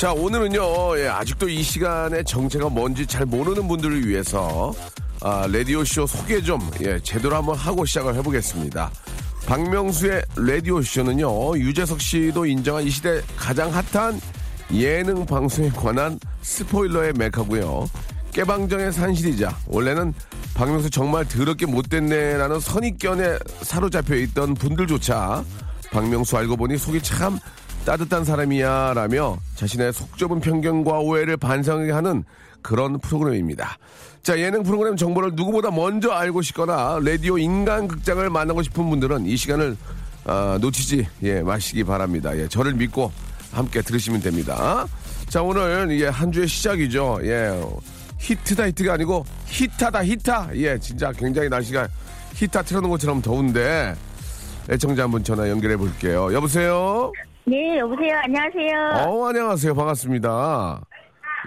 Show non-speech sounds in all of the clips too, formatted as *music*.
자, 오늘은요, 예, 아직도 이 시간에 정체가 뭔지 잘 모르는 분들을 위해서, 아, 라디오쇼 소개 좀, 예, 제대로 한번 하고 시작을 해보겠습니다. 박명수의 라디오쇼는요, 유재석 씨도 인정한 이 시대 가장 핫한 예능 방송에 관한 스포일러의 메카고요 깨방정의 산실이자, 원래는 박명수 정말 더럽게 못됐네라는 선입견에 사로잡혀 있던 분들조차 박명수 알고 보니 속이 참 따뜻한 사람이야 라며 자신의 속 좁은 편견과 오해를 반성하게 하는 그런 프로그램입니다. 자, 예능 프로그램 정보를 누구보다 먼저 알고 싶거나 라디오 인간 극장을 만나고 싶은 분들은 이 시간을 아, 놓치지 예, 마시기 바랍니다. 예, 저를 믿고 함께 들으시면 됩니다. 자, 오늘 예, 한 주의 시작이죠. 예. 히트다 히트가 아니고 히타다 히타. 예, 진짜 굉장히 날씨가 히타 틀어놓은 것처럼 더운데 애청자 한 분 전화 연결해 볼게요. 여보세요? 네, 여보세요. 안녕하세요. 어, 안녕하세요. 반갑습니다.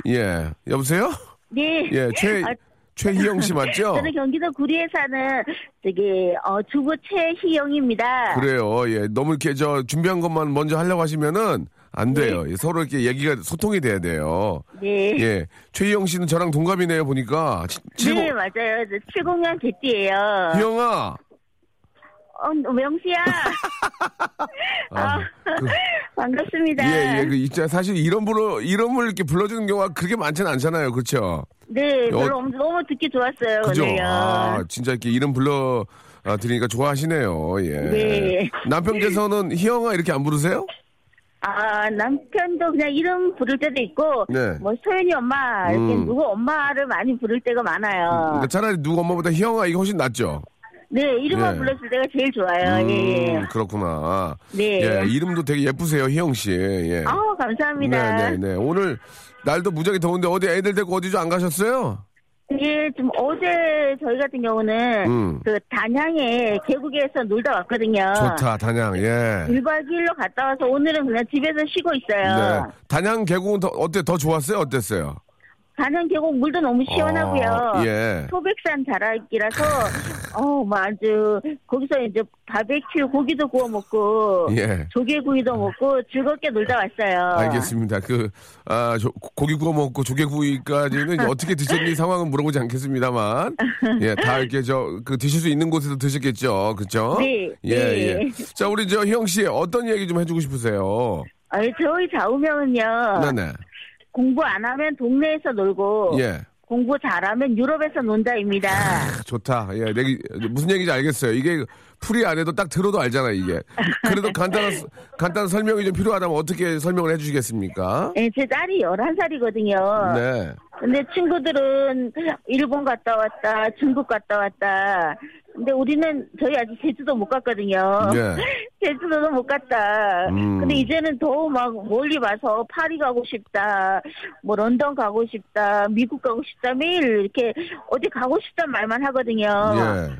예, 여보세요? 네. 예, 최, 아, 최희영 씨 맞죠? 저는 경기도 구리에 사는 저기 어, 주부 최희영입니다. 그래요. 예, 너무 이렇게 저 준비한 것만 먼저 하려고 하시면은 안 돼요. 예, 서로 이렇게 얘기가 소통이 돼야 돼요. 네. 예, 최희영 씨는 저랑 동갑이네요. 보니까. 치- 칠공- 네, 맞아요. 저 70년 개띠예요. 희영아. 어, 명수야. *laughs* 아, 그- 반갑습니다. 예, 예, 그 있잖아. 사실 이런 부로 이름을 이렇게 불러주는 경우가 그렇게 많지는 않잖아요. 그렇죠? 네, 별로 어- 엄- 너무 듣기 좋았어요. 그죠? 오늘요. 아, 진짜 이렇게 이름 불러 아, 드리니까 좋아하시네요. 예. 네. 남편께서는 희영아 이렇게 안 부르세요? 아, 남편도 그냥 이름 부를 때도 있고, 네. 뭐, 소연이 엄마, 이렇게 음. 누구 엄마를 많이 부를 때가 많아요. 그러니까 차라리 누구 엄마보다 희영아 이게 훨씬 낫죠. 네, 이름만 예. 불렀을 때가 제일 좋아요. 음, 예, 예. 그렇구나. 네. 예, 이름도 되게 예쁘세요, 희영 씨. 예. 아우, 감사합니다. 네, 네, 네. 오늘 날도 무지하게 더운데 어디 애들 데리고 어디 좀 안 가셨어요? 예, 좀 어제 저희 같은 경우는 음. 그 단양에 계곡에서 놀다 왔거든요. 좋다, 단양. 예. 1박 2일로 갔다 와서 오늘은 그냥 집에서 쉬고 있어요. 네. 단양 계곡은 더, 어때? 더 좋았어요? 어땠어요? 단양 계곡 물도 너무 시원하고요. 아, 예. 소백산 자락이라서 *laughs* 어, 뭐 아주 거기서 이제 바베큐 고기도 구워 먹고 예. 조개구이도 먹고 즐겁게 놀다 왔어요. 알겠습니다. 그, 아, 조- 고기 구워 먹고 조개구이까지는 *laughs* 어떻게 드셨는지 상황은 물어보지 않겠습니다만. 예, 다 이렇게 저, 그 드실 수 있는 곳에서 드셨겠죠. 그죠? 네, 예, 네. 예. 자, 우리 저 희영 씨 어떤 얘기 좀 해주고 싶으세요? 아, 저희 좌우명은요. 네네. 공부 안 하면 동네에서 놀고 예. 공부 잘하면 유럽에서 논다입니다. 좋다. 예, 내기, 무슨 얘기인지 알겠어요. 이게 풀이 안 해도 딱 들어도 알잖아, 이게. 그래도 *laughs* 간단한, 간단한 설명이 좀 필요하다면 어떻게 설명을 해 주시겠습니까? 네, 제 딸이 11살이거든요. 네. 근데 친구들은 일본 갔다 왔다, 중국 갔다 왔다. 근데 우리는 저희 아직 제주도 못 갔거든요. 예. *laughs* 제주도도 못 갔다. 음. 근데 이제는 더 막 멀리 와서 파리 가고 싶다, 뭐 런던 가고 싶다, 미국 가고 싶다 매일 이렇게 어디 가고 싶단 말만 하거든요. 예.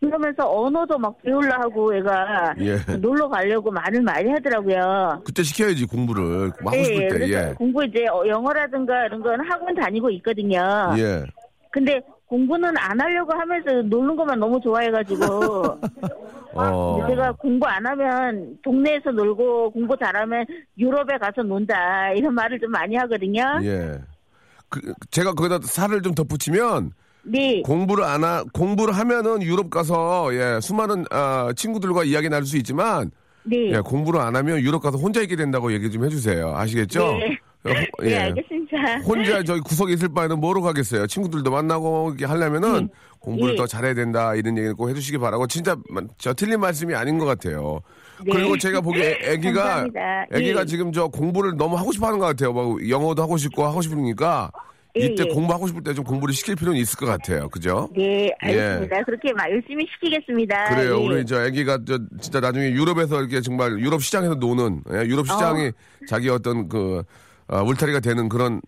그러면서 언어도 막 배우려 하고 얘가 예. 놀러 가려고 말을 많이 하더라고요. 그때 시켜야지, 공부를. 뭐 하고 싶을 때, 그래서 예. 공부 이제 어, 영어라든가 이런 건 학원 다니고 있거든요. 예. 근데 공부는 안 하려고 하면서 노는 것만 너무 좋아해가지고 *laughs* 어. 제가 공부 안 하면 동네에서 놀고 공부 잘하면 유럽에 가서 논다 이런 말을 좀 많이 하거든요. 예. 그, 제가 거기다 살을 좀 덧붙이면 네. 공부를 안 하, 공부를 하면은 유럽 가서, 예, 수많은, 아, 친구들과 이야기 나눌 수 있지만, 네. 예, 공부를 안 하면 유럽 가서 혼자 있게 된다고 얘기 좀 해주세요. 아시겠죠? 네. 어, 호- 네, 알겠습니다. 혼자 *laughs* 저기 구석에 있을 바에는 뭐로 가겠어요? 친구들도 만나고 이렇게 하려면은 공부를 예. 더 잘해야 된다 이런 얘기를 꼭 해주시기 바라고 진짜 마- 저 틀린 말씀이 아닌 것 같아요. 네. 그리고 제가 보기에 *laughs* 애기가. 애기가 예. 지금 저 공부를 너무 하고 싶어하는 것 같아요. 막 영어도 하고 싶고 하고 싶으니까 예, 이때 예. 공부하고 싶을 때 좀 공부를 시킬 필요는 있을 것 같아요. 그죠? 네, 알겠습니다. 그렇게 마- 열심히 시키겠습니다. 그래요. 예. 우리 저 아기가 저 진짜 나중에 유럽에서 이렇게 정말 유럽 시장에서 노는 예, 유럽 시장이 자기 어떤 그 어, 울타리가 되는 그런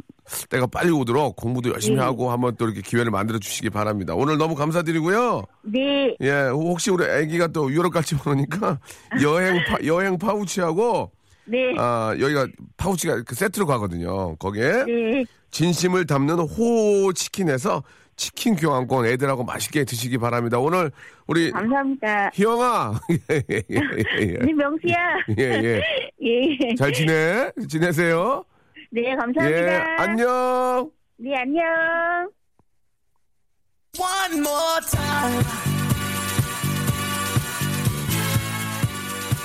때가 빨리 오도록 공부도 열심히 네. 하고 한번 또 이렇게 기회를 만들어 주시기 바랍니다. 오늘 너무 감사드리고요. 네, 예, 혹시 우리 아기가 또 유럽 갈지 모르니까 *laughs* 여행 파, 여행 파우치하고 네, 아 여기가 파우치가 그 세트로 가거든요. 거기에 네. 진심을 담는 호 치킨에서 치킨 교환권 애들하고 맛있게 드시기 바랍니다. 오늘 우리 감사합니다. 희영아. *laughs* *laughs* 예, 예, 예, 예. 네, 명수야. 예, 예. 예. 잘 지내? 지내세요? 네, 예, 감사합니다. 안녕. 네, 안녕.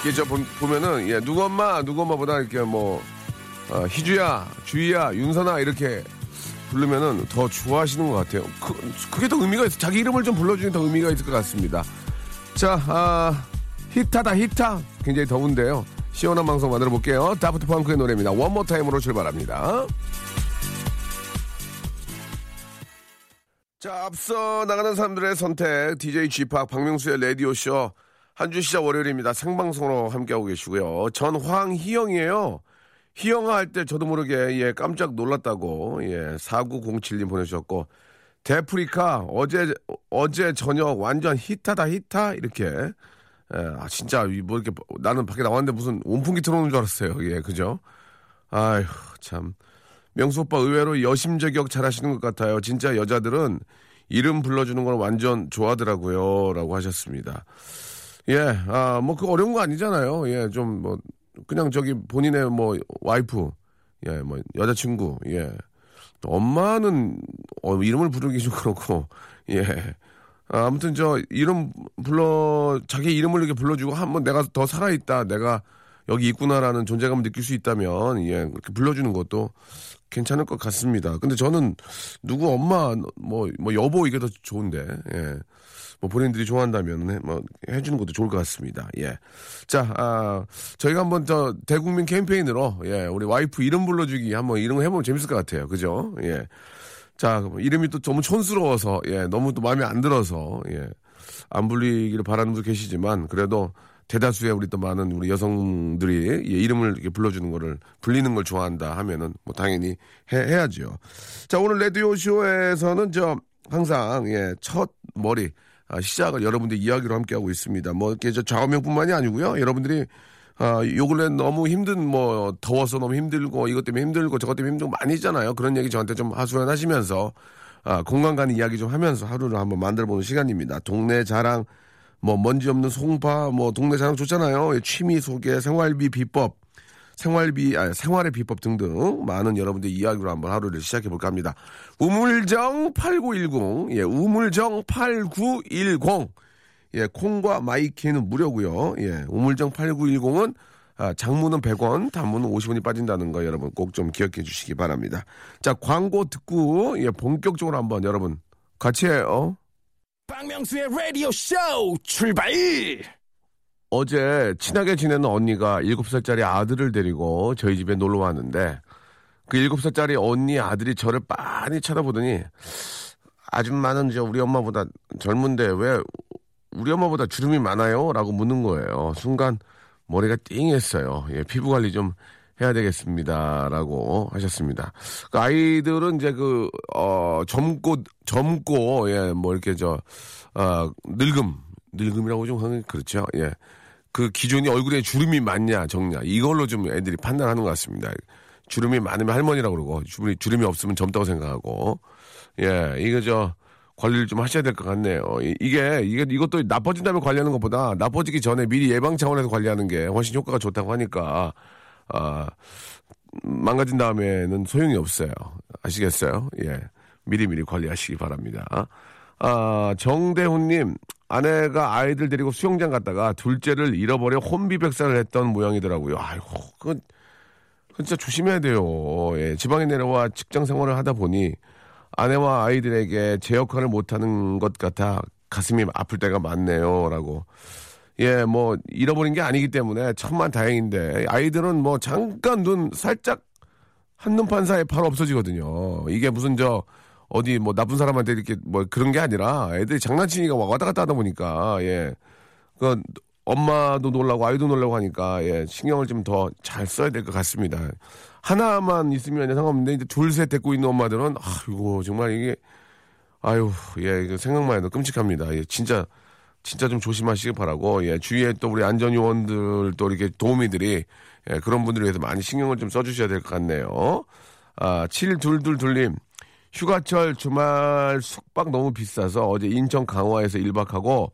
이게 저 보, 보면은, 예, 누구 엄마, 누구 엄마보다 이렇게 뭐, 어, 희주야, 주희야, 윤선아, 이렇게 부르면은 더 좋아하시는 것 같아요. 그, 그게 더 의미가 있어. 자기 이름을 좀 불러주니 더 의미가 있을 것 같습니다. 자, 아, 히트다, 히트. 굉장히 더운데요. 시원한 방송 만들어 볼게요. 다프트 펑크의 노래입니다. One More Time으로 출발합니다. 자, 앞서 나가는 사람들의 선택, DJ G팍 박명수의 라디오 쇼. 한 주 시작 월요일입니다. 생방송으로 함께하고 계시고요. 전 황희영이에요. 희영아 할 때 저도 모르게 예, 깜짝 놀랐다고 예, 4907님 보내주셨고 데프리카 어제 어제 저녁 완전 히타다 히타 이렇게 예, 아 진짜 이뭐 이렇게 나는 밖에 나왔는데 무슨 온풍기 틀어놓은 줄 알았어요. 예, 그죠? 아휴 참 명수 오빠 의외로 여심저격 잘 하시는 것 같아요. 진짜 여자들은 이름 불러주는 걸 완전 좋아하더라고요.라고 하셨습니다. 예, 아, 뭐, 그 어려운 거 아니잖아요. 예, 좀, 뭐, 그냥 저기 본인의 뭐, 와이프, 예, 뭐, 여자친구, 예. 또 엄마는, 어, 이름을 부르기 좀 그렇고, 예. 아, 아무튼 저, 이름 불러, 자기 이름을 이렇게 불러주고, 한번 내가 더 살아있다, 내가 여기 있구나라는 존재감을 느낄 수 있다면, 예, 그렇게 불러주는 것도 괜찮을 것 같습니다. 근데 저는 누구 엄마, 뭐, 뭐, 여보 이게 더 좋은데, 예. 뭐 본인들이 좋아한다면 해- 뭐 해주는 것도 좋을 것 같습니다. 예. 자, 아, 저희가 한번 저 대국민 캠페인으로 예, 우리 와이프 이름 불러주기 한번 거 해보면 재밌을 것 같아요. 그죠? 예. 자, 그럼 이름이 또 너무 촌스러워서 예, 너무 또 마음에 안 들어서 예, 안 불리기를 바라는 분도 계시지만 그래도 대다수의 우리 또 많은 우리 여성들이 예, 이름을 이렇게 불러주는 거를 불리는 걸 좋아한다 하면은 뭐 당연히 해, 해야죠. 자, 오늘 라디오 쇼에서는 저 항상 예, 첫 머리 아, 시작을 여러분들 이야기로 함께하고 있습니다. 뭐 이렇게 저 좌우명뿐만이 아니고요. 여러분들이 아, 요 근래 너무 힘든 뭐 더워서 너무 힘들고 이것 때문에 힘들고 저것 때문에 힘들고 많이 있잖아요. 그런 얘기 저한테 좀 하소연하시면서 아, 공간 가는 이야기 좀 하면서 하루를 한번 만들어 보는 시간입니다. 동네 자랑 뭐 먼지 없는 송파 뭐 동네 자랑 좋잖아요. 예, 취미 소개, 생활비 비법 생활비, 아, 생활의 비법 등등 많은 여러분들 이야기로 한번 하루를 시작해 볼까 합니다. 우물정 8910, 예, 우물정 8910, 예, 콩과 마이케이는 무료고요. 예, 우물정 8910은 아, 장문은 100원, 단문은 50원이 빠진다는 거 여러분 꼭 좀 기억해 주시기 바랍니다. 자, 광고 듣고 예, 본격적으로 한번 여러분 같이 해요. 박명수의 라디오 쇼 출발! 어제 친하게 지내는 언니가 7살짜리 아들을 데리고 저희 집에 놀러 왔는데 그 7살짜리 언니 아들이 저를 빤히 쳐다보더니 아줌마는 저 우리 엄마보다 젊은데 왜 우리 엄마보다 주름이 많아요? 라고 묻는 거예요. 순간 머리가 띵했어요. 예, 피부 관리 좀 해야 되겠습니다. 라고 하셨습니다. 그 아이들은 이제 그, 어, 젊고, 젊고, 예, 뭐 이렇게 저, 어, 늙음, 늙음이라고 좀 하는 게 그렇죠. 예. 그 기준이 얼굴에 주름이 많냐, 적냐. 이걸로 좀 애들이 판단하는 것 같습니다. 주름이 많으면 할머니라고 그러고, 주름이 없으면 젊다고 생각하고, 예, 이거 저, 관리를 좀 하셔야 될 것 같네요. 이- 이게, 이게, 이것도 나빠진 다음에 관리하는 것보다 나빠지기 전에 미리 예방 차원에서 관리하는 게 훨씬 효과가 좋다고 하니까, 아, 망가진 다음에는 소용이 없어요. 아시겠어요? 예. 미리미리 관리하시기 바랍니다. 아, 정대훈님, 아내가 아이들 데리고 수영장 갔다가 둘째를 잃어버려 혼비백산을 했던 모양이더라고요. 아이고, 그건 진짜 조심해야 돼요. 예, 지방에 내려와 직장 생활을 하다 보니 아내와 아이들에게 제 역할을 못하는 것 같아 가슴이 아플 때가 많네요. 라고. 예, 뭐, 잃어버린 게 아니기 때문에 천만 다행인데, 아이들은 뭐, 잠깐 눈 살짝 한눈판 사이에 바로 없어지거든요. 이게 무슨 저, 어디 뭐 나쁜 사람한테 이렇게 뭐 그런 게 아니라 애들이 장난치니까 왔다 갔다 하다 보니까, 예. 그, 엄마도 놀라고 아이도 놀라고 하니까, 예. 신경을 좀 더 잘 써야 될 것 같습니다. 하나만 있으면 상관없는데, 이제 둘, 셋 데리고 있는 엄마들은, 아이고, 정말 이게, 아유, 예, 생각만 해도 끔찍합니다. 예, 진짜, 진짜 좀 조심하시기 바라고, 예, 주위에 또 우리 안전요원들 또 이렇게 도우미들이, 예, 그런 분들을 위해서 많이 신경을 좀 써주셔야 될 것 같네요. 아, 7222님, 휴가철 주말 숙박 너무 비싸서 어제 인천 강화에서 1박하고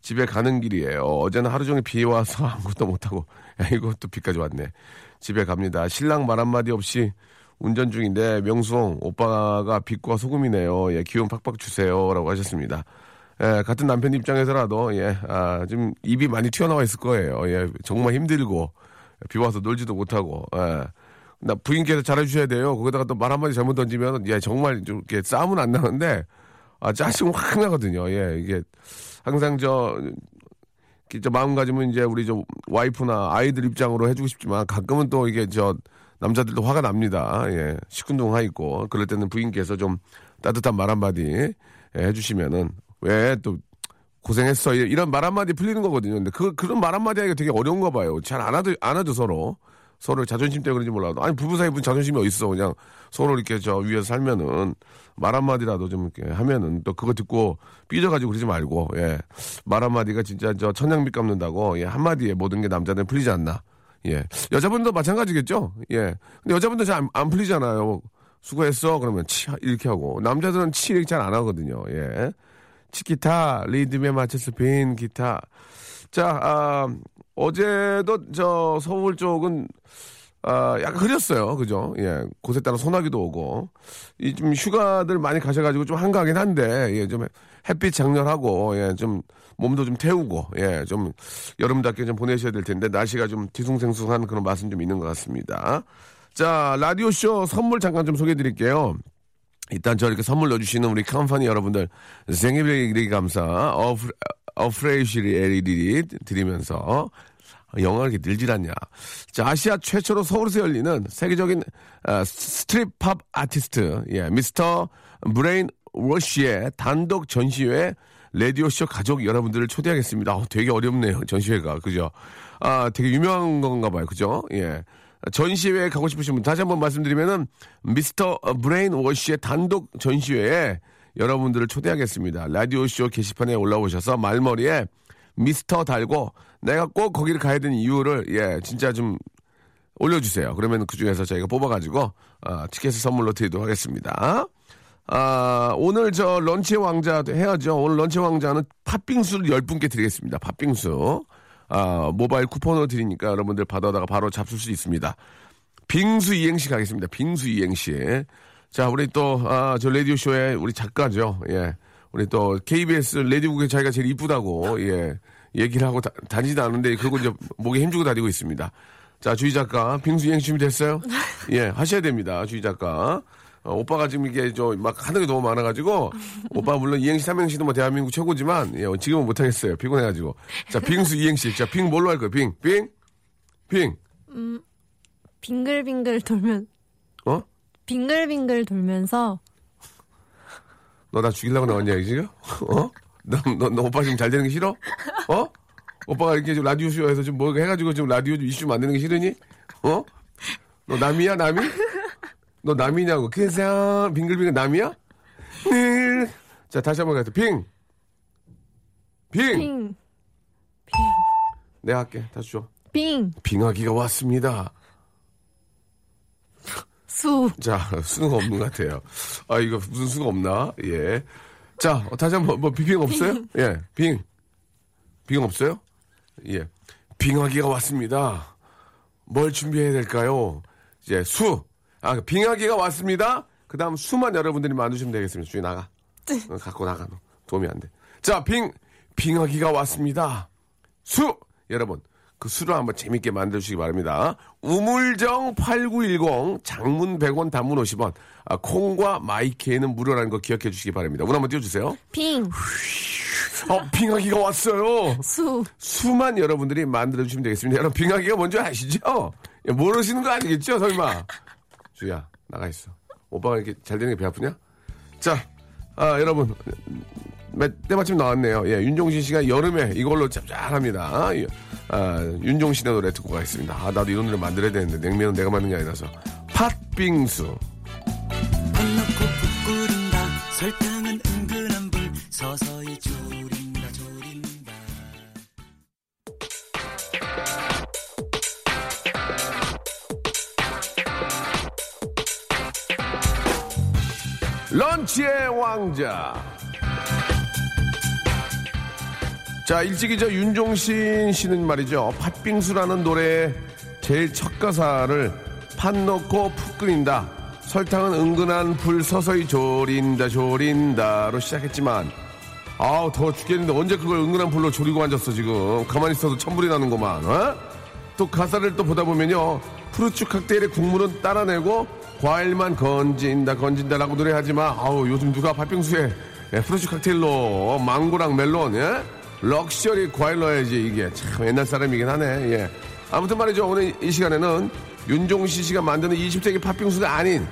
집에 가는 길이에요. 어제는 하루 종일 비 와서 *laughs* 아무것도 못하고, 야, 이것도 비까지 왔네. 집에 갑니다. 신랑 말 한마디 없이 운전 중인데 명수홍 오빠가 빛과 소금이네요. 예, 기운 팍팍 주세요라고 하셨습니다. 예, 같은 남편 입장에서라도 예, 아, 좀 입이 많이 튀어나와 있을 거예요. 예, 정말 힘들고 비 와서 놀지도 못하고. 예. 나 부인께서 잘해주셔야 돼요. 거기다가 또 말 한마디 잘못 던지면 예, 정말 좀 이렇게 싸움은 안 나는데 아, 짜증 확 나거든요. 예, 이게 항상 저 진짜 마음가짐은 이제 우리 저 와이프나 아이들 입장으로 해주고 싶지만 가끔은 또 이게 저 남자들도 화가 납니다. 예. 시큰둥하 있고. 그럴 때는 부인께서 좀 따뜻한 말 한마디 예, 해주시면은 왜 또 고생했어. 이런 말 한마디 풀리는 거거든요. 근데 그, 그런 말 한마디 하기가 되게 어려운가 봐요. 잘안 하도, 안 하죠, 서로. 서로 자존심 때문에 그런지 몰라도. 아니, 부부 사이 무슨 자존심이 어딨어. 그냥 서로 이렇게 저 위에서 살면은 말 한마디라도 좀 이렇게 하면은 또 그거 듣고 삐져가지고 그러지 말고, 예. 말 한마디가 진짜 저 천냥빛 갚는다고, 예. 한마디에 모든 게 남자는 풀리지 않나. 예. 여자분도 마찬가지겠죠? 예. 근데 여자분도 잘안 풀리잖아요. 수고했어. 그러면 치, 이렇게 하고. 남자들은 치 이렇게 잘 안 하거든요. 예. 치기타, 리듬에 맞춰서 빈 기타. 자, 아, 어제도 저 서울 쪽은 아, 약간 흐렸어요. 그죠? 예. 곳에 따라 소나기도 오고. 이 좀 휴가들 많이 가셔가지고 좀 한가하긴 한데, 예, 좀 햇빛 장렬하고, 예, 좀 몸도 좀 태우고, 예, 좀 여름답게 좀 보내셔야 될 텐데, 날씨가 좀 뒤숭생숭한 그런 맛은 좀 있는 것 같습니다. 자, 라디오쇼 선물 잠깐 좀 소개해 드릴게요. 일단 저 이렇게 선물 넣어주시는 우리 컴퍼니 여러분들 생일베리 감사 어프, 어프레이시리 에리리 드리면서 영어가 이렇게 늘질 않냐. 자, 아시아 최초로 서울에서 열리는 세계적인 어, 스트릿 팝 아티스트 예, 미스터 브레인 워시의 단독 전시회 레디오쇼 가족 여러분들을 초대하겠습니다. 어, 되게 어렵네요. 전시회가. 그죠? 아, 되게 유명한 건가 봐요. 그죠? 예. 전시회에 가고 싶으신 분 다시 한번 말씀드리면은 미스터 브레인 워시의 단독 전시회에 여러분들을 초대하겠습니다. 라디오쇼 게시판에 올라오셔서 말머리에 미스터 달고 내가 꼭 거기를 가야 되는 이유를 예 진짜 좀 올려주세요. 그러면 그 중에서 저희가 뽑아가지고 아, 티켓을 선물로 드리도록 하겠습니다. 아, 오늘 저 런치 왕자 해야죠. 오늘 런치 왕자는 팥빙수를 10분께 드리겠습니다. 팥빙수. 아, 모바일 쿠폰으로 드리니까 여러분들 받아다가 바로 잡술 수 있습니다. 빙수 이행시 가겠습니다. 빙수 이행시. 자, 우리 또, 아, 저 라디오쇼의 우리 작가죠. 예. 우리 또 KBS 레디북에 자기가 제일 이쁘다고, 예. 얘기를 하고 다, 다니지도 않는데, 그리고 이제 목에 힘주고 다니고 있습니다. 자, 주희 작가, 빙수 이행시 준비됐어요? 예, 하셔야 됩니다. 주희 작가. 어, 오빠가 지금 이게 저 막 하는 게 너무 많아가지고 오빠 물론 이행시 삼행시도 뭐 대한민국 최고지만 예, 지금은 못하겠어요 피곤해가지고 자 빙수 이행시 자빙 뭘로 할 거예요 빙빙 빙. 빙글빙글 돌면 어? 빙글빙글 돌면서 너 나 죽이려고 나왔냐 지금? 어? 너, 너, 너 오빠 지금 잘 되는 게 싫어? 어? 오빠가 이렇게 좀 라디오 쇼에서 좀뭐 해가지고 지금 라디오 좀 이슈 만드는 게 싫으니? 어? 너 남이야 남이? 너 남이냐고. 그냥 빙글빙글 남이야? 음. 자 다시 한번 가자. 빙. 빙. 빙, 내가 할게. 다시 줘. 빙, 빙하기가 왔습니다. 수, 자, 수가 없는 것 같아요. 아, 이거 무슨 수가 없나? 예. 자, 어, 다시 한 번, 뭐, 빙 없어요? 예, 빙. 빙 없어요? 예. 빙하기가 왔습니다. 뭘 준비해야 될까요? 이제 수. 아, 빙하기가 왔습니다. 그그 다음 수만 여러분들이 만드시면 되겠습니다. 주인 나가. 어, 갖고 나가. 너. 도움이 안 돼. 자, 빙, 빙하기가 왔습니다. 수! 여러분, 그 수를 한번 재밌게 만들어주시기 바랍니다. 우물정 8910, 장문 100원, 단문 50원, 아, 콩과 마이케이는 무료라는 거 기억해 주시기 바랍니다. 운 한번 띄워주세요. 빙, 어, 빙하기가 왔어요. 수, 수만 여러분들이 만들어주시면 되겠습니다. 여러분, 빙하기가 뭔지 아시죠? 예, 모르시는 거 아니겠죠, 설마? 주야, 나가 있어. 오빠가 이렇게 잘 되는 게 배 아프냐? 자, 아, 여러분. 매- 때마침 나왔네요. 예, 윤종신 씨가 여름에 이걸로 짭짤합니다. 예, 아, 윤종신의 노래 듣고 가겠습니다. 아, 나도 이런 노래 만들어야 되는데, 냉면은 내가 만든 게 아니라서. 팥빙수. 런치의 왕자. 자, 일찍이 저 윤종신 씨는 말이죠. 팥빙수라는 노래의 제일 첫 가사를 팥 넣고 푹 끓인다. 설탕은 은근한 불 서서히 졸인다, 졸인다로 시작했지만, 아우, 더워 죽겠는데 언제 그걸 은근한 불로 졸이고 앉았어, 지금. 가만히 있어도 천불이 나는구만, 어? 또 가사를 또 보다 보면요. fruits 칵테일의 국물은 따라내고 과일만 건진다 건진다라고 노래하지만 아우 요즘 누가 팥빙수에 예, fruits 칵테일로 망고랑 멜론 예? 럭셔리 과일 넣어야지 이게 참 옛날 사람이긴 하네 예. 아무튼 말이죠 오늘 이 시간에는 윤종신 씨가 만드는 20세기 팥빙수가 아닌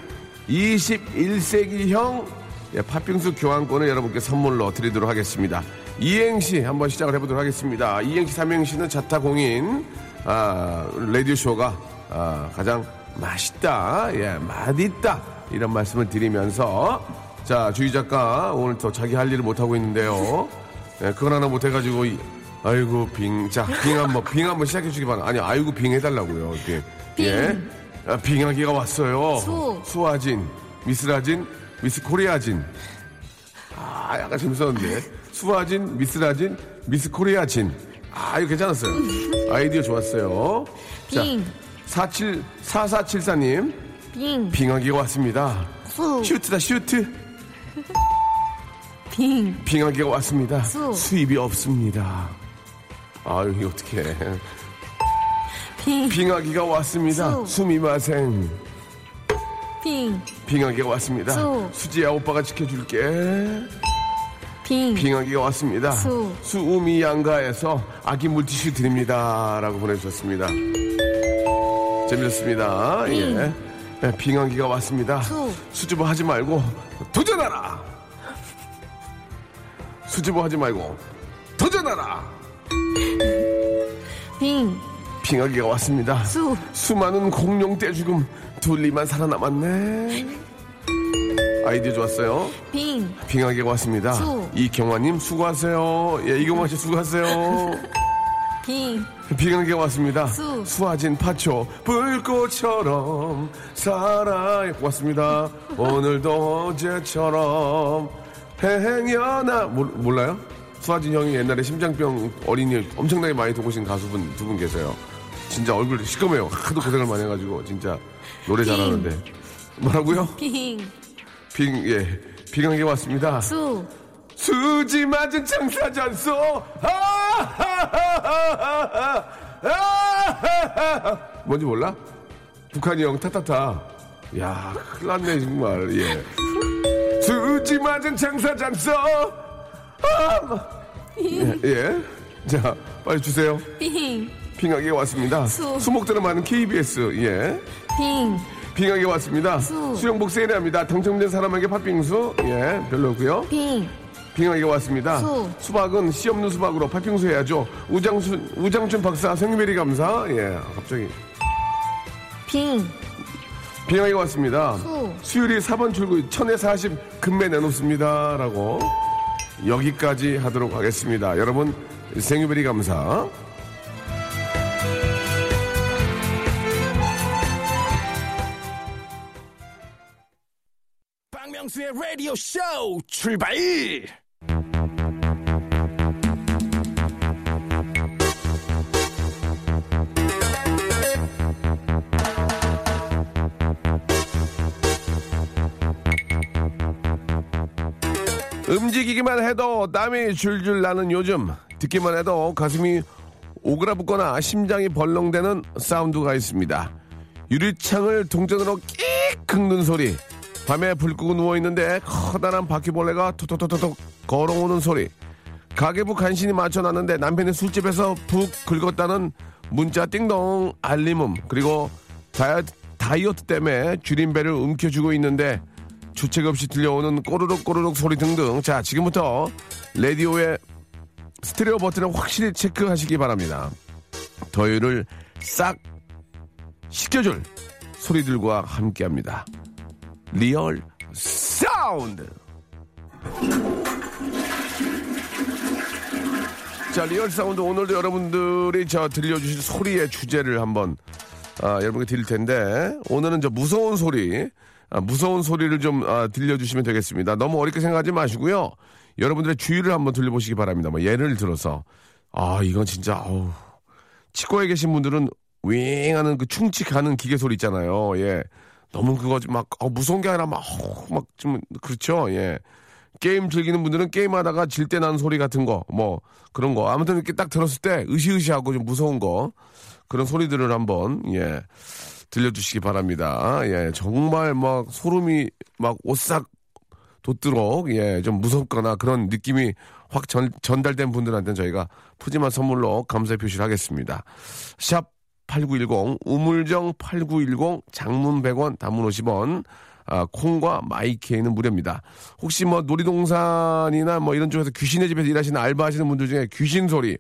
21세기형 예, 팥빙수 교환권을 여러분께 선물로 드리도록 하겠습니다. 이행시 한번 시작을 해보도록 하겠습니다. 이행시, 삼행시는 자타공인 아, 라디오 쇼가 아, 가장 맛있다, 예, 맛있다 이런 말씀을 드리면서 자 주희 작가 오늘 또 자기 할 일을 못 하고 있는데요. 예, 그건 하나 못 해가지고 이- 아이고 빙, 자, 빙 한번 빙 한번 시작해 주기 바랍니다. 아니 아이고 빙 해달라고요. 이렇게 빙. 예, 아, 빙하기가 왔어요. 수. 수아진, 미스라진, 미스 코리아진. 아, 약간 재밌었는데. 수아진, 미스라진, 미스 코리아진. 아, 이거 괜찮았어요. 아이디어 좋았어요. 빙, 47, 4474님, 빙, 빙하기가 왔습니다. 수, 슈트다, 슈트. *laughs* 빙, 빙하기가 왔습니다. 수. 수입이 없습니다. 아유, 이거 어떡해. 빙, 빙하기가 왔습니다. 수. 수미마생. 빙, 빙하기가 왔습니다. 수. 수지야, 오빠가 지켜줄게. 빙, 빙하기가 왔습니다. 수. 수우미 양가에서 아기 물티슈 드립니다. 라고 보내주셨습니다. 재밌었습니다. 빙. 예. 예, 빙하기가 왔습니다. 수. 수줍어 하지 말고 도전하라! 수줍어 하지 말고 도전하라! 빙, 빙하기가 왔습니다. 수, 수많은 공룡 떼 죽음 둘리만 살아남았네. 아이디어 좋았어요. 빙, 빙하기가 왔습니다. 수. 이경화님 수고하세요. 예, 이경화 씨 수고하세요. *laughs* 빙, 빙하기가 왔습니다. 수. 수아진 파초 불꽃처럼 살아 고맙습니다. 오늘도 어제처럼 행여나 몰, 몰라요? 수아진 형이 옛날에 심장병 어린이 엄청나게 많이 도우신 가수분 두 분 계세요. 진짜 얼굴 시꺼매요. 하도 고생을 많이 해가지고 진짜 노래 잘하는데 뭐라고요? 빙, 빙 예. 빙하기가 왔습니다. 수, 수지 맞은 장사잔소 *laughs* 뭔지 몰라? 북한이 형 타타타. 야 큰일 났네 정말. 예. 수지 맞은 장사잔소. 예, 예. 자 빨리 주세요. 빙, 빙하게 왔습니다. 수. 수목들은 많은 KBS 예. 빙, 빙하게 왔습니다. 수. 수영복 세일합니다. 당첨된 사람에게 팥빙수. 예 별로고요. 빙, 빙하기가 왔습니다. 수. 박은씨 없는 수박으로 팥빙수 해야죠. 우장춘, 우장춘 박사 생일베리 감사. 예, 갑자기. 빙, 빙하기가 왔습니다. 수. 수율이 4번 출구 1040 금매 내놓습니다. 라고. 여기까지 하도록 하겠습니다. 여러분, 생일베리 감사. 박명수의 라디오 쇼 출발! 움직이기만 해도 땀이 줄줄 나는 요즘. 듣기만 해도 가슴이 오그라붙거나 심장이 벌렁대는 사운드가 있습니다. 유리창을 동전으로 끽 긁는 소리. 밤에 불 끄고 누워있는데 커다란 바퀴벌레가 톡톡톡톡 걸어오는 소리. 가계부 간신히 맞춰놨는데 남편이 술집에서 푹 긁었다는 문자 띵동 알림음. 그리고 다이어트, 다이어트 때문에 줄임배를 움켜쥐고 있는데 주책 없이 들려오는 꼬르륵 꼬르륵 소리 등등. 자 지금부터 라디오의 스테레오 버튼을 확실히 체크하시기 바랍니다. 더위를 싹 식혀줄 소리들과 함께합니다. Real Sound. 자 Real Sound 오늘도 여러분들이 저 들려주실 소리의 주제를 한번 아, 여러분께 드릴 텐데 오늘은 저 무서운 소리 아, 무서운 소리를 좀 아, 들려주시면 되겠습니다. 너무 어렵게 생각하지 마시고요. 여러분들의 주의를 한번 들려보시기 바랍니다. 뭐 예를 들어서 아 이건 진짜 아우 치과에 계신 분들은 윙하는 그 충치 가는 기계 소리 있잖아요. 예. 너무 그거 좀막 어, 무서운 게 아니라 막막좀 그렇죠. 예. 게임 즐기는 분들은 게임하다가 질 때 나는 소리 같은 거, 뭐 그런 거. 아무튼 이렇게 딱 들었을 때 으시으시하고 좀 무서운 거 그런 소리들을 한번 예 들려주시기 바랍니다. 예, 정말 막 소름이 막 오싹 돋도록 예, 좀 무섭거나 그런 느낌이 확 전, 전달된 분들한테는 저희가 푸짐한 선물로 감사의 표시를 하겠습니다. 샵 8910, 우물정 8910, 장문 100원, 단문 50원, 아, 콩과 마이케이는 무료입니다. 혹시 뭐 놀이동산이나 뭐 이런 쪽에서 귀신의 집에서 일하시는 알바하시는 분들 중에 귀신 소리,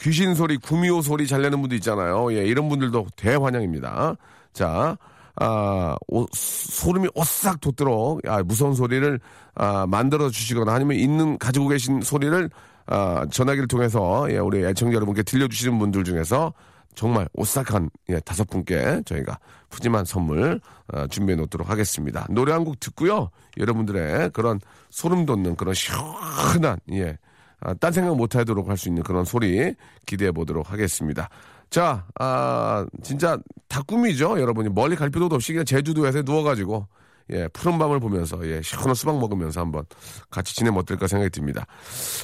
귀신 소리, 구미호 소리 잘 내는 분들 있잖아요. 예, 이런 분들도 대환영입니다. 자, 아, 오, 소름이 오싹 돋도록 아, 무서운 소리를 아, 만들어 주시거나 아니면 있는 가지고 계신 소리를 아, 전화기를 통해서 예, 우리 애청자 여러분께 들려주시는 분들 중에서 정말 오싹한 예, 다섯 분께 저희가 푸짐한 선물 어, 준비해 놓도록 하겠습니다. 노래 한 곡 듣고요. 여러분들의 그런 소름 돋는 그런 시원한 예, 아, 딴 생각 못 하도록 할 수 있는 그런 소리 기대해 보도록 하겠습니다. 자, 아, 진짜 다 꿈이죠. 여러분이 멀리 갈 필요도 없이 그냥 제주도에서 누워가지고 예, 푸른 밤을 보면서 예, 시원한 수박 먹으면서 한번 같이 지내면 어떨까 생각이 듭니다.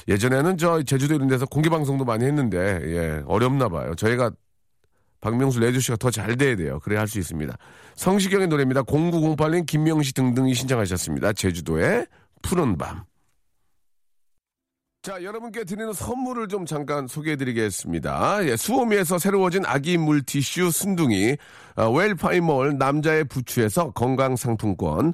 예전에는 저 제주도 이런 데서 공개 방송도 많이 했는데 예, 어렵나 봐요. 저희가 박명수 레디오 씨가 더 잘 돼야 돼요. 그래야 할 수 있습니다. 성시경의 노래입니다. 0908님, 김명식 등등이 신청하셨습니다. 제주도의 푸른 밤. 자, 여러분께 드리는 선물을 좀 잠깐 소개해 드리겠습니다. 예, 수오미에서 새로워진 아기 물티슈 순둥이, 어, 웰파이몰 남자의 부추에서 건강상품권,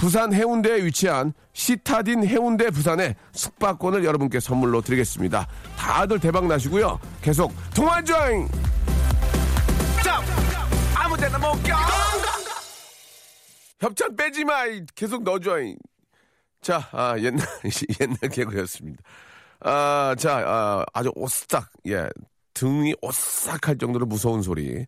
부산 해운대에 위치한 시타딘 해운대 부산의 숙박권을 여러분께 선물로 드리겠습니다. 다들 대박 나시고요. 계속 통화 조잉! 아무 데나 못 가! 협찬 빼지 마! 계속 넣어줘! 자, 아, 옛날, *laughs* 옛날 개그였습니다. 아, 자, 아, 아주 오싹, 예, 등이 오싹할 정도로 무서운 소리.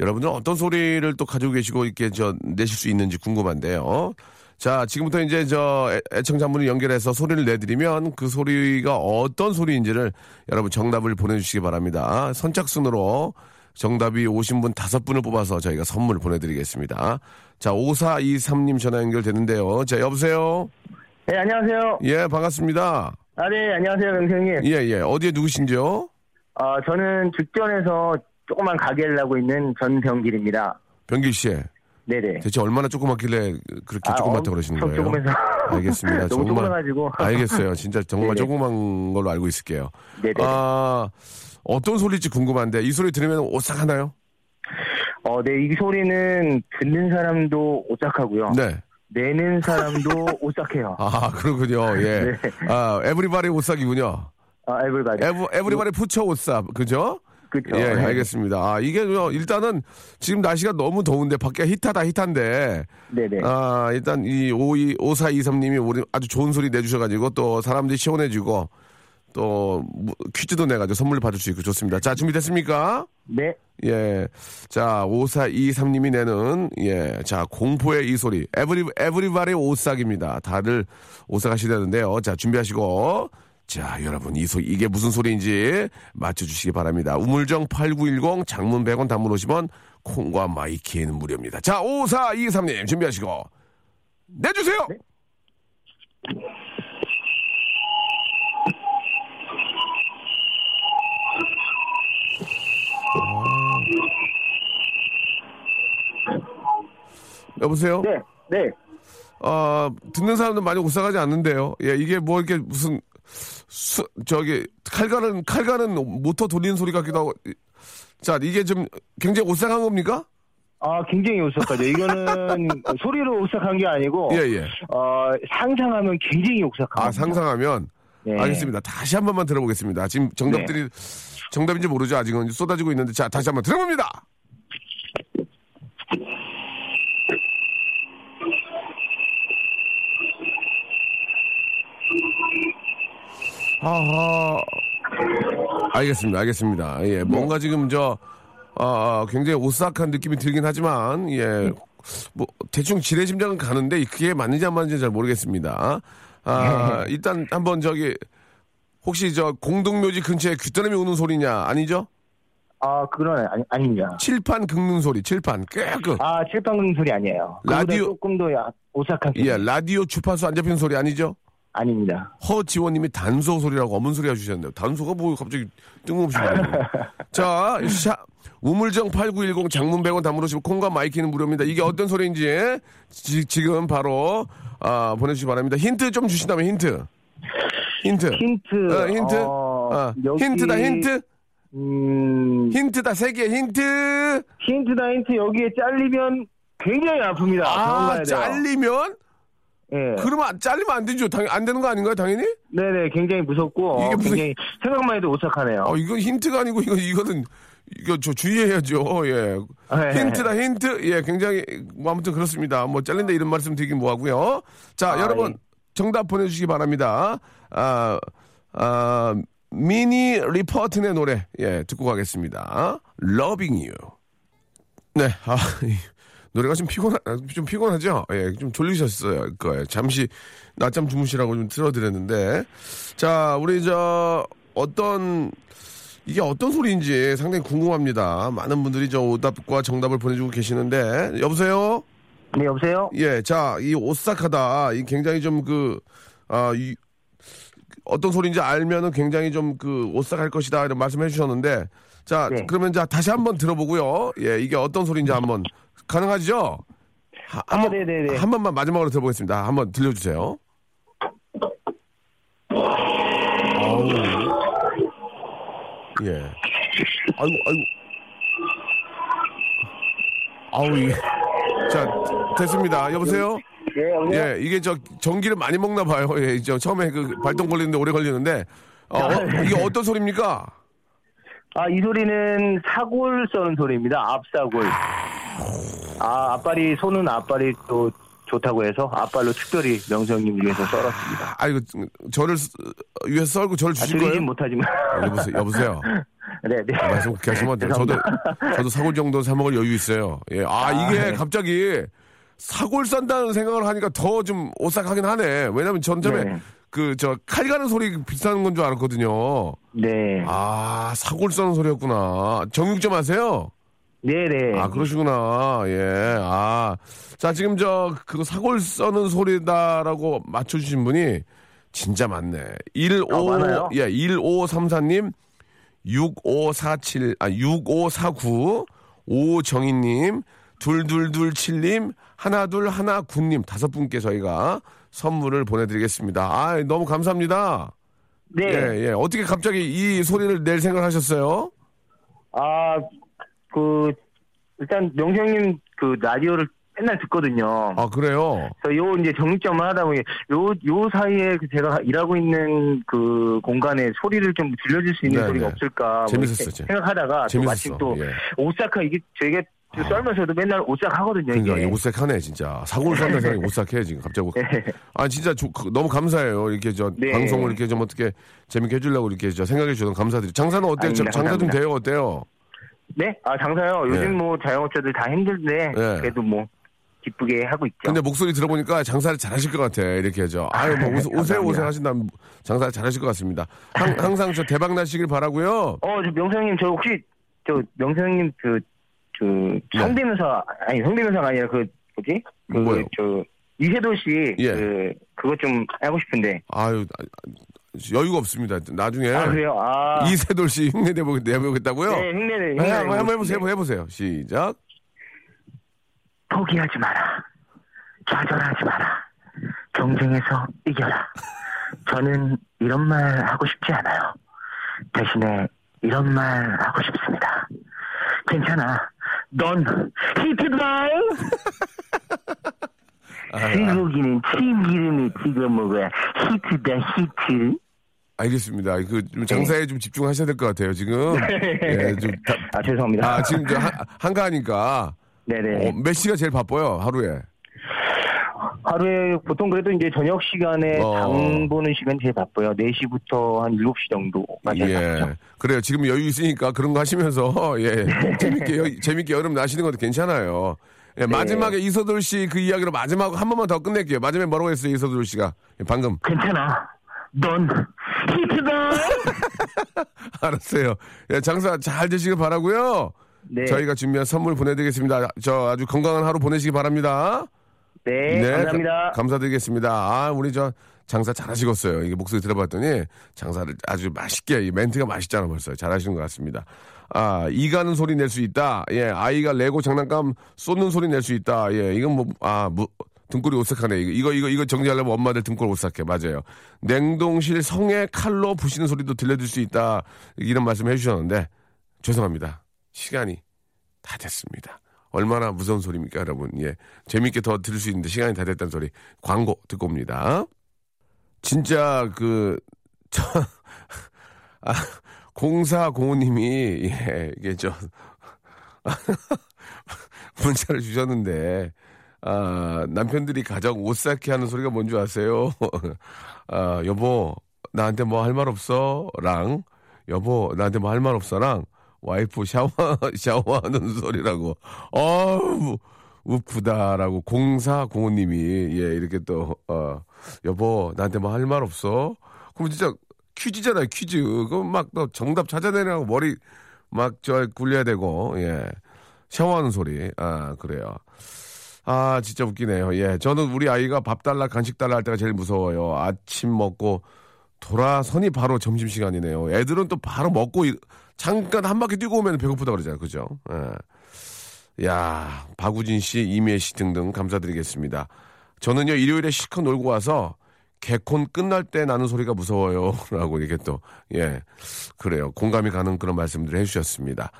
여러분들은 어떤 소리를 또 가지고 계시고 이렇게 저 내실 수 있는지 궁금한데요. 자, 지금부터 이제 저 애- 애청자분을 연결해서 소리를 내드리면 그 소리가 어떤 소리인지를 여러분 정답을 보내주시기 바랍니다. 선착순으로 정답이 오신 분 다섯 분을 뽑아서 저희가 선물 보내드리겠습니다. 자, 5423님 전화 연결되는데요. 자, 여보세요? 네, 안녕하세요. 예, 반갑습니다. 아, 네, 안녕하세요, 명생님. 예, 예. 어디에 누구신지요? 어, 저는 죽전에서 조그만 가게를 하고 있는 전병길입니다. 병길 씨. 네네. 대체 얼마나 조그맣길래 그렇게 아, 조그맣다고 그러시는 거예요? 조그매서. *laughs* 알겠습니다. 너무 정말 조그매가지고. 알겠어요. 진짜 정말 네네. 조그만 걸로 알고 있을게요. 네네. 아 어떤 소리일지 궁금한데 이 소리 들으면 오싹하나요? 어, 네, 이 소리는 듣는 사람도 오싹하고요. 네. 내는 사람도 *laughs* 오싹해요. 아 그렇군요. 예. *laughs* 네. 아 everybody 오싹이군요. 아, everybody. every everybody put your 오싹 그죠? 그쵸. 예, 네. 알겠습니다. 아, 이게 뭐 일단은 지금 날씨가 너무 더운데 밖에 히트다 히트인데 네네. 아, 일단 이 52, 5423님이 우리 아주 좋은 소리 내주셔가지고 또 사람들이 시원해지고 또 무- 퀴즈도 내가지고 선물 받을 수 있고 좋습니다. 자, 준비됐습니까? 네. 예. 자, 5423님이 내는, 예. 자, 공포의 이 소리. 에브리, 에브리바리 오싹입니다. 다들 오싹 하시다는데요. 자, 준비하시고. 자, 여러분, 이 소, 이게 무슨 소리인지 맞춰주시기 바랍니다. 우물정 8910 장문 100원 단문 50원 콩과 마이키에는 무료입니다. 자, 5423님 준비하시고. 내주세요! 여보세요? 네. 네. 아, 듣는 사람들 많이 오싹하지 않는데요. 예, 이게 뭐 이렇게 무슨 수, 저기 칼가는 칼가는 모터 돌리는 소리 같기도 하고. 이- 자, 이게 좀 굉장히 오싹한 겁니까? 아, 굉장히 오싹하죠. 이거는 *laughs* 소리로 오싹한 게 아니고, 예, 예. 어, 상상하면 굉장히 오싹합니다. 아, 상상하면 네. 알겠습니다. 다시 한 번만 들어보겠습니다. 지금 정답들이 정답인지 모르죠. 아직은 쏟아지고 있는데 자, 다시 한 번 들어봅니다. 하하. 알겠습니다. 알겠습니다. 예, 뭔가 지금 저, 아, 아, 굉장히 오싹한 느낌이 들긴 하지만, 예, 뭐, 대충 지레심장은 가는데, 그게 맞는지 안 맞는지 잘 모르겠습니다. 아, 일단 한번 저기, 혹시 저 공동묘지 근처에 귀뚜라미 우는 소리냐? 아니죠? 아, 그건 아니, 아닙니다. 칠판 긁는 소리, 칠판. 끄끄. 아, 칠판 긁는 소리 아니에요. 라디오- 조금 더 야- 오싹한 소리. 예, 라디오 주파수 안 잡히는 소리 아니죠? 아닙니다. 허지원님이 단소 소리라고 어문 소리 해주셨네요. 단소가 뭐 갑자기 뜬금없이 그러네. *laughs* 자, 샵, 우물정 8910 장문 100원 담으시고 콩과 My K는 무료입니다. 이게 어떤 소리인지 지, 금 바로 아, 보내주시기 바랍니다. 힌트 좀 주시다면 힌트. 힌트. 힌트. 어, 힌트. 어, 어, 여기- 힌트다 힌트. 음, 힌트다 세 개 힌트. 힌트다 힌트 여기에 잘리면 굉장히 아픕니다. 아. 잘리면 예. 그러면 안- 잘리면 안 되죠. 당연 안 되는 거 아닌가요, 당연히? 네네, 굉장히 무섭고, 이게 어, 무슨- 굉장히 생각만 해도 오싹하네요. 어, 이거 힌트가 아니고 이거 이거는 이거 저 주의해야죠. 예. 네. 힌트다 힌트. 예, 굉장히 뭐 아무튼 그렇습니다. 뭐 잘린다 이런 말씀 드리긴 뭐 하고요. 자, 아, 여러분 예. 정답 보내 주시기 바랍니다. 아, 아 미니 리퍼튼의 노래 예 듣고 가겠습니다. Loving You. 네, 아, 이 노래가 좀 피곤하, 좀 피곤하죠? 예, 좀 졸리셨어요. 거예요. 잠시 낮잠 주무시라고 좀 틀어드렸는데. 자, 우리 저, 어떤, 이게 어떤 소리인지 상당히 궁금합니다. 많은 분들이 저 오답과 정답을 보내주고 계시는데. 여보세요? 네, 여보세요? 예, 자, 이 오싹하다. 이 굉장히 좀 그, 아, 이, 어떤 소리인지 알면은 굉장히 좀 그 오싹할 것이다. 이런 말씀 해 주셨는데. 자, 네. 그러면 자, 다시 한번 들어보고요. 예, 이게 어떤 소리인지 한번 가능하죠? 하- 한 아, 번, 네네네. 한 번만 마지막으로 들어보겠습니다. 한번 들려주세요. 아우. 예. 아이고, 아이고. 아우, 이게. 자, 됐습니다. 여보세요? 예? 예, 이게 저 전기를 많이 먹나 봐요. 예, 저 처음에 그 발동 걸리는데 오래 걸리는데. 어, 어, 이게 어떤 소리입니까? 아, 이 소리는 사골 써는 소리입니다. 앞사골. 아, 앞발이, 손은 앞발이 또 좋다고 해서 앞발로 특별히 명성님 위해서 썰었습니다. 아, 이거 저를 쓰- 위해서 썰고 저를 아, 주실 드리진 거예요? 못하지만. 아, 여보세요. 여보세요. *laughs* 네, 네. 아, 말씀 그렇게 하시면 안 돼요. 저도, 저도 사골 정도 사 먹을 여유 있어요. 예. 아, 이게 네. 갑자기 사골 싼다는 생각을 하니까 더 좀 오싹하긴 하네. 왜냐면 전 처음에 네. 그, 저, 칼 가는 소리 비싼 건줄 알았거든요. 네. 아, 사골 써는 소리였구나. 정육 좀 하세요? 네네. 아, 그러시구나. 예. 아. 자, 지금 저, 그거 사골 써는 소리다라고 맞춰주신 분이 진짜 많네. 15, 아? 예, 1534님, 6547, 아, 6549, 오정희 님, 둘둘둘 칠님, 하나둘 하나군님 다섯 분께 저희가 선물을 보내드리겠습니다. 아, 너무 감사합니다. 네. 예, 예. 어떻게 갑자기 이 소리를 낼 생각을 하셨어요? 아, 그, 일단 명성님 그 라디오를 맨날 듣거든요. 아, 그래요? 그래서 요 이제 정육점을 하다 보니 요, 요 사이에 그 제가 일하고 있는 그 공간에 소리를 좀 들려줄 수 있는 네, 소리가 네. 없을까. 뭐 재밌었어, 이렇게 재- 생각하다가 또 재밌었어. 마침 또 예. 오사카 이게 저희 가그 썰면서도 맨날 오싹 하거든요. 그러니까 이게. 오싹하네 진짜 사고를 산다 생각이 *laughs* 오싹해 지금 갑자기 아 진짜 조- 그- 너무 감사해요 이렇게 저 네. 방송을 이렇게 좀 어떻게 재밌게 해주려고 이렇게 저 생각해 주셔서 감사드리고 장사는 어때요 아닙니다. 장사 좀 감사합니다. 돼요 어때요 네? 아, 장사요. 요즘 네. 뭐 자영업자들 다 힘든데 네. 그래도 뭐 기쁘게 하고 있죠. 근데 목소리 들어보니까 장사를 잘하실 것 같아 이렇게 저 아유 뭐 오세- 오세요. 오세요 하신다면 장사를 잘하실 것 같습니다 항, 항상 저 대박 나시길 바라고요 어, 저 명성님 저 혹시 저 명성님 그, 그 네. 성대묘사 아니 성대묘사가 아니라 그 뭐지? 그 뭐요? 저 이세돌 씨 예. 그 그거 좀 하고 싶은데. 아유 아, 여유가 없습니다 나중에 아, 그래요? 아. 네. 이세돌 씨 흉내 내보, 내보겠다고요 네, 흉내를 네, 흉내를 한번 한번 해보세요. 해보세요 시작 포기하지 마라. 좌절하지 마라. 경쟁에서 이겨라. 저는 이런 말 하고 싶지 않아요. 대신에 이런 말 하고 싶습니다. 괜찮아. 넌 히트다. *laughs* 시국이는 참기름에 찍어 먹어야 히트다 히트. 알겠습니다. 그 좀 장사에 좀 집중하셔야 될 것 같아요. 지금 *laughs* 예, 좀 다- 아 죄송합니다. 아 지금 저 한, 한가하니까 *laughs* 네네. 어, 몇 시가 제일 바빠요 하루에. 하루에 보통 그래도 이제 저녁 시간에 어. 장 보는 시간 제일 바빠요. 4시부터 한 7시 정도가 제일 바쁘죠. 예, 그래요. 지금 여유 있으니까 그런 거 하시면서 *laughs* 예 재밌게 여- 재밌게 여름 나시는 것도 괜찮아요. 예, 마지막에 이서돌 씨 그 이야기로 마지막 한 번만 더 끝낼게요. 마지막에 뭐라고 했어요 이서돌 씨가 예, 방금 괜찮아. 넌 히트다. *laughs* 알았어요. 예, 장사 잘 되시길 바라고요. 네. 저희가 준비한 선물 보내드리겠습니다. 저 아주 건강한 하루 보내시기 바랍니다. 네, 감사합니다. 가- 감사드리겠습니다. 아, 우리 저 장사 잘하시겠어요. 이게 목소리 들어봤더니 장사를 아주 맛있게, 이 멘트가 맛있잖아 벌써. 잘하시는 것 같습니다. 아, 이 가는 소리 낼 수 있다. 예, 아이가 레고 장난감 쏟는 소리 낼 수 있다. 예, 이건 뭐, 아, 무, 등골이 오싹하네. 이거, 이거, 이거, 이거 정리하려면 엄마들 등골 오싹해. 맞아요. 냉동실 성에 칼로 부시는 소리도 들려줄 수 있다. 이런 말씀 해주셨는데, 죄송합니다. 시간이 다 됐습니다. 얼마나 무서운 소리입니까, 여러분? 예. 재밌게 더 들을 수 있는데 시간이 다 됐다는 소리. 광고 듣고 옵니다. 진짜 그, *laughs* 저, 아, 0405님이, 예, 이게 저, *laughs* 문자를 주셨는데, 아, 남편들이 가장 오싹해 하는 소리가 뭔지 아세요? *laughs* 아, 여보, 나한테 뭐 할 말 없어? 랑, 여보, 나한테 뭐 할 말 없어? 랑, 와이프 샤워, *laughs* 샤워하는 소리라고. 어우, 우프다라고 0405님이, 예, 이렇게 또, 어, 여보, 나한테 뭐 할 말 없어? 그럼 진짜 퀴즈잖아요, 퀴즈. 그럼 막또 정답 찾아내느라고 머리 막 저 굴려야 되고, 예. 샤워하는 소리. 아, 그래요. 아, 진짜 웃기네요. 예. 저는 우리 아이가 밥 달라, 간식 달라 할 때가 제일 무서워요. 아침 먹고 돌아서니 바로 점심시간이네요. 애들은 또 바로 먹고, 일- 잠깐 한 바퀴 뛰고 오면 배고프다 그러잖아요. 그죠? 예. 야, 박우진 씨, 이미애 씨 등등 감사드리겠습니다. 저는요, 일요일에 실컷 놀고 와서 개콘 끝날 때 나는 소리가 무서워요. *laughs* 라고 이렇게 또, 예. 그래요. 공감이 가는 그런 말씀들을 해주셨습니다.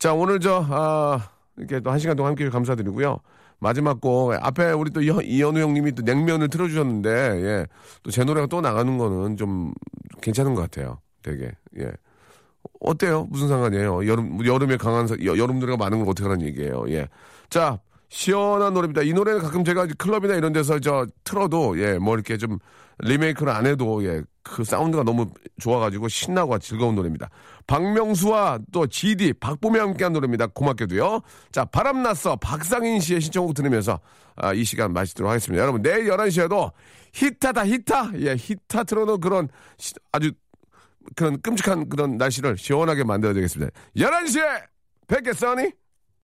자, 오늘 저, 아, 이렇게 또 한 시간 동안 함께 감사드리고요. 마지막 곡, 앞에 우리 또 이현- 이현우 형님이 또 냉면을 틀어주셨는데, 예. 또 제 노래가 또 나가는 거는 좀 괜찮은 것 같아요. 되게, 예. 어때요? 무슨 상관이에요? 여름, 여름에 강한, 사- 여, 여름 노래가 많은 건 어떻게 하는 얘기예요? 예. 자, 시원한 노래입니다. 이 노래는 가끔 제가 클럽이나 이런 데서 저 틀어도, 예, 뭐 이렇게 좀 리메이크를 안 해도, 예, 그 사운드가 너무 좋아가지고 신나고 즐거운 노래입니다. 박명수와 또 GD, 박봄이 함께한 노래입니다. 고맙게도요. 자, 바람났어. 박상인 씨의 신청곡 들으면서 아, 이 시간 마치도록 하겠습니다. 여러분, 내일 11시에도 히타다, 히타! 예, 히타 틀어놓은 그런 시- 아주 그런 끔찍한 그런 날씨를 시원하게 만들어야 되겠습니다. 11시에 뵙겠어니?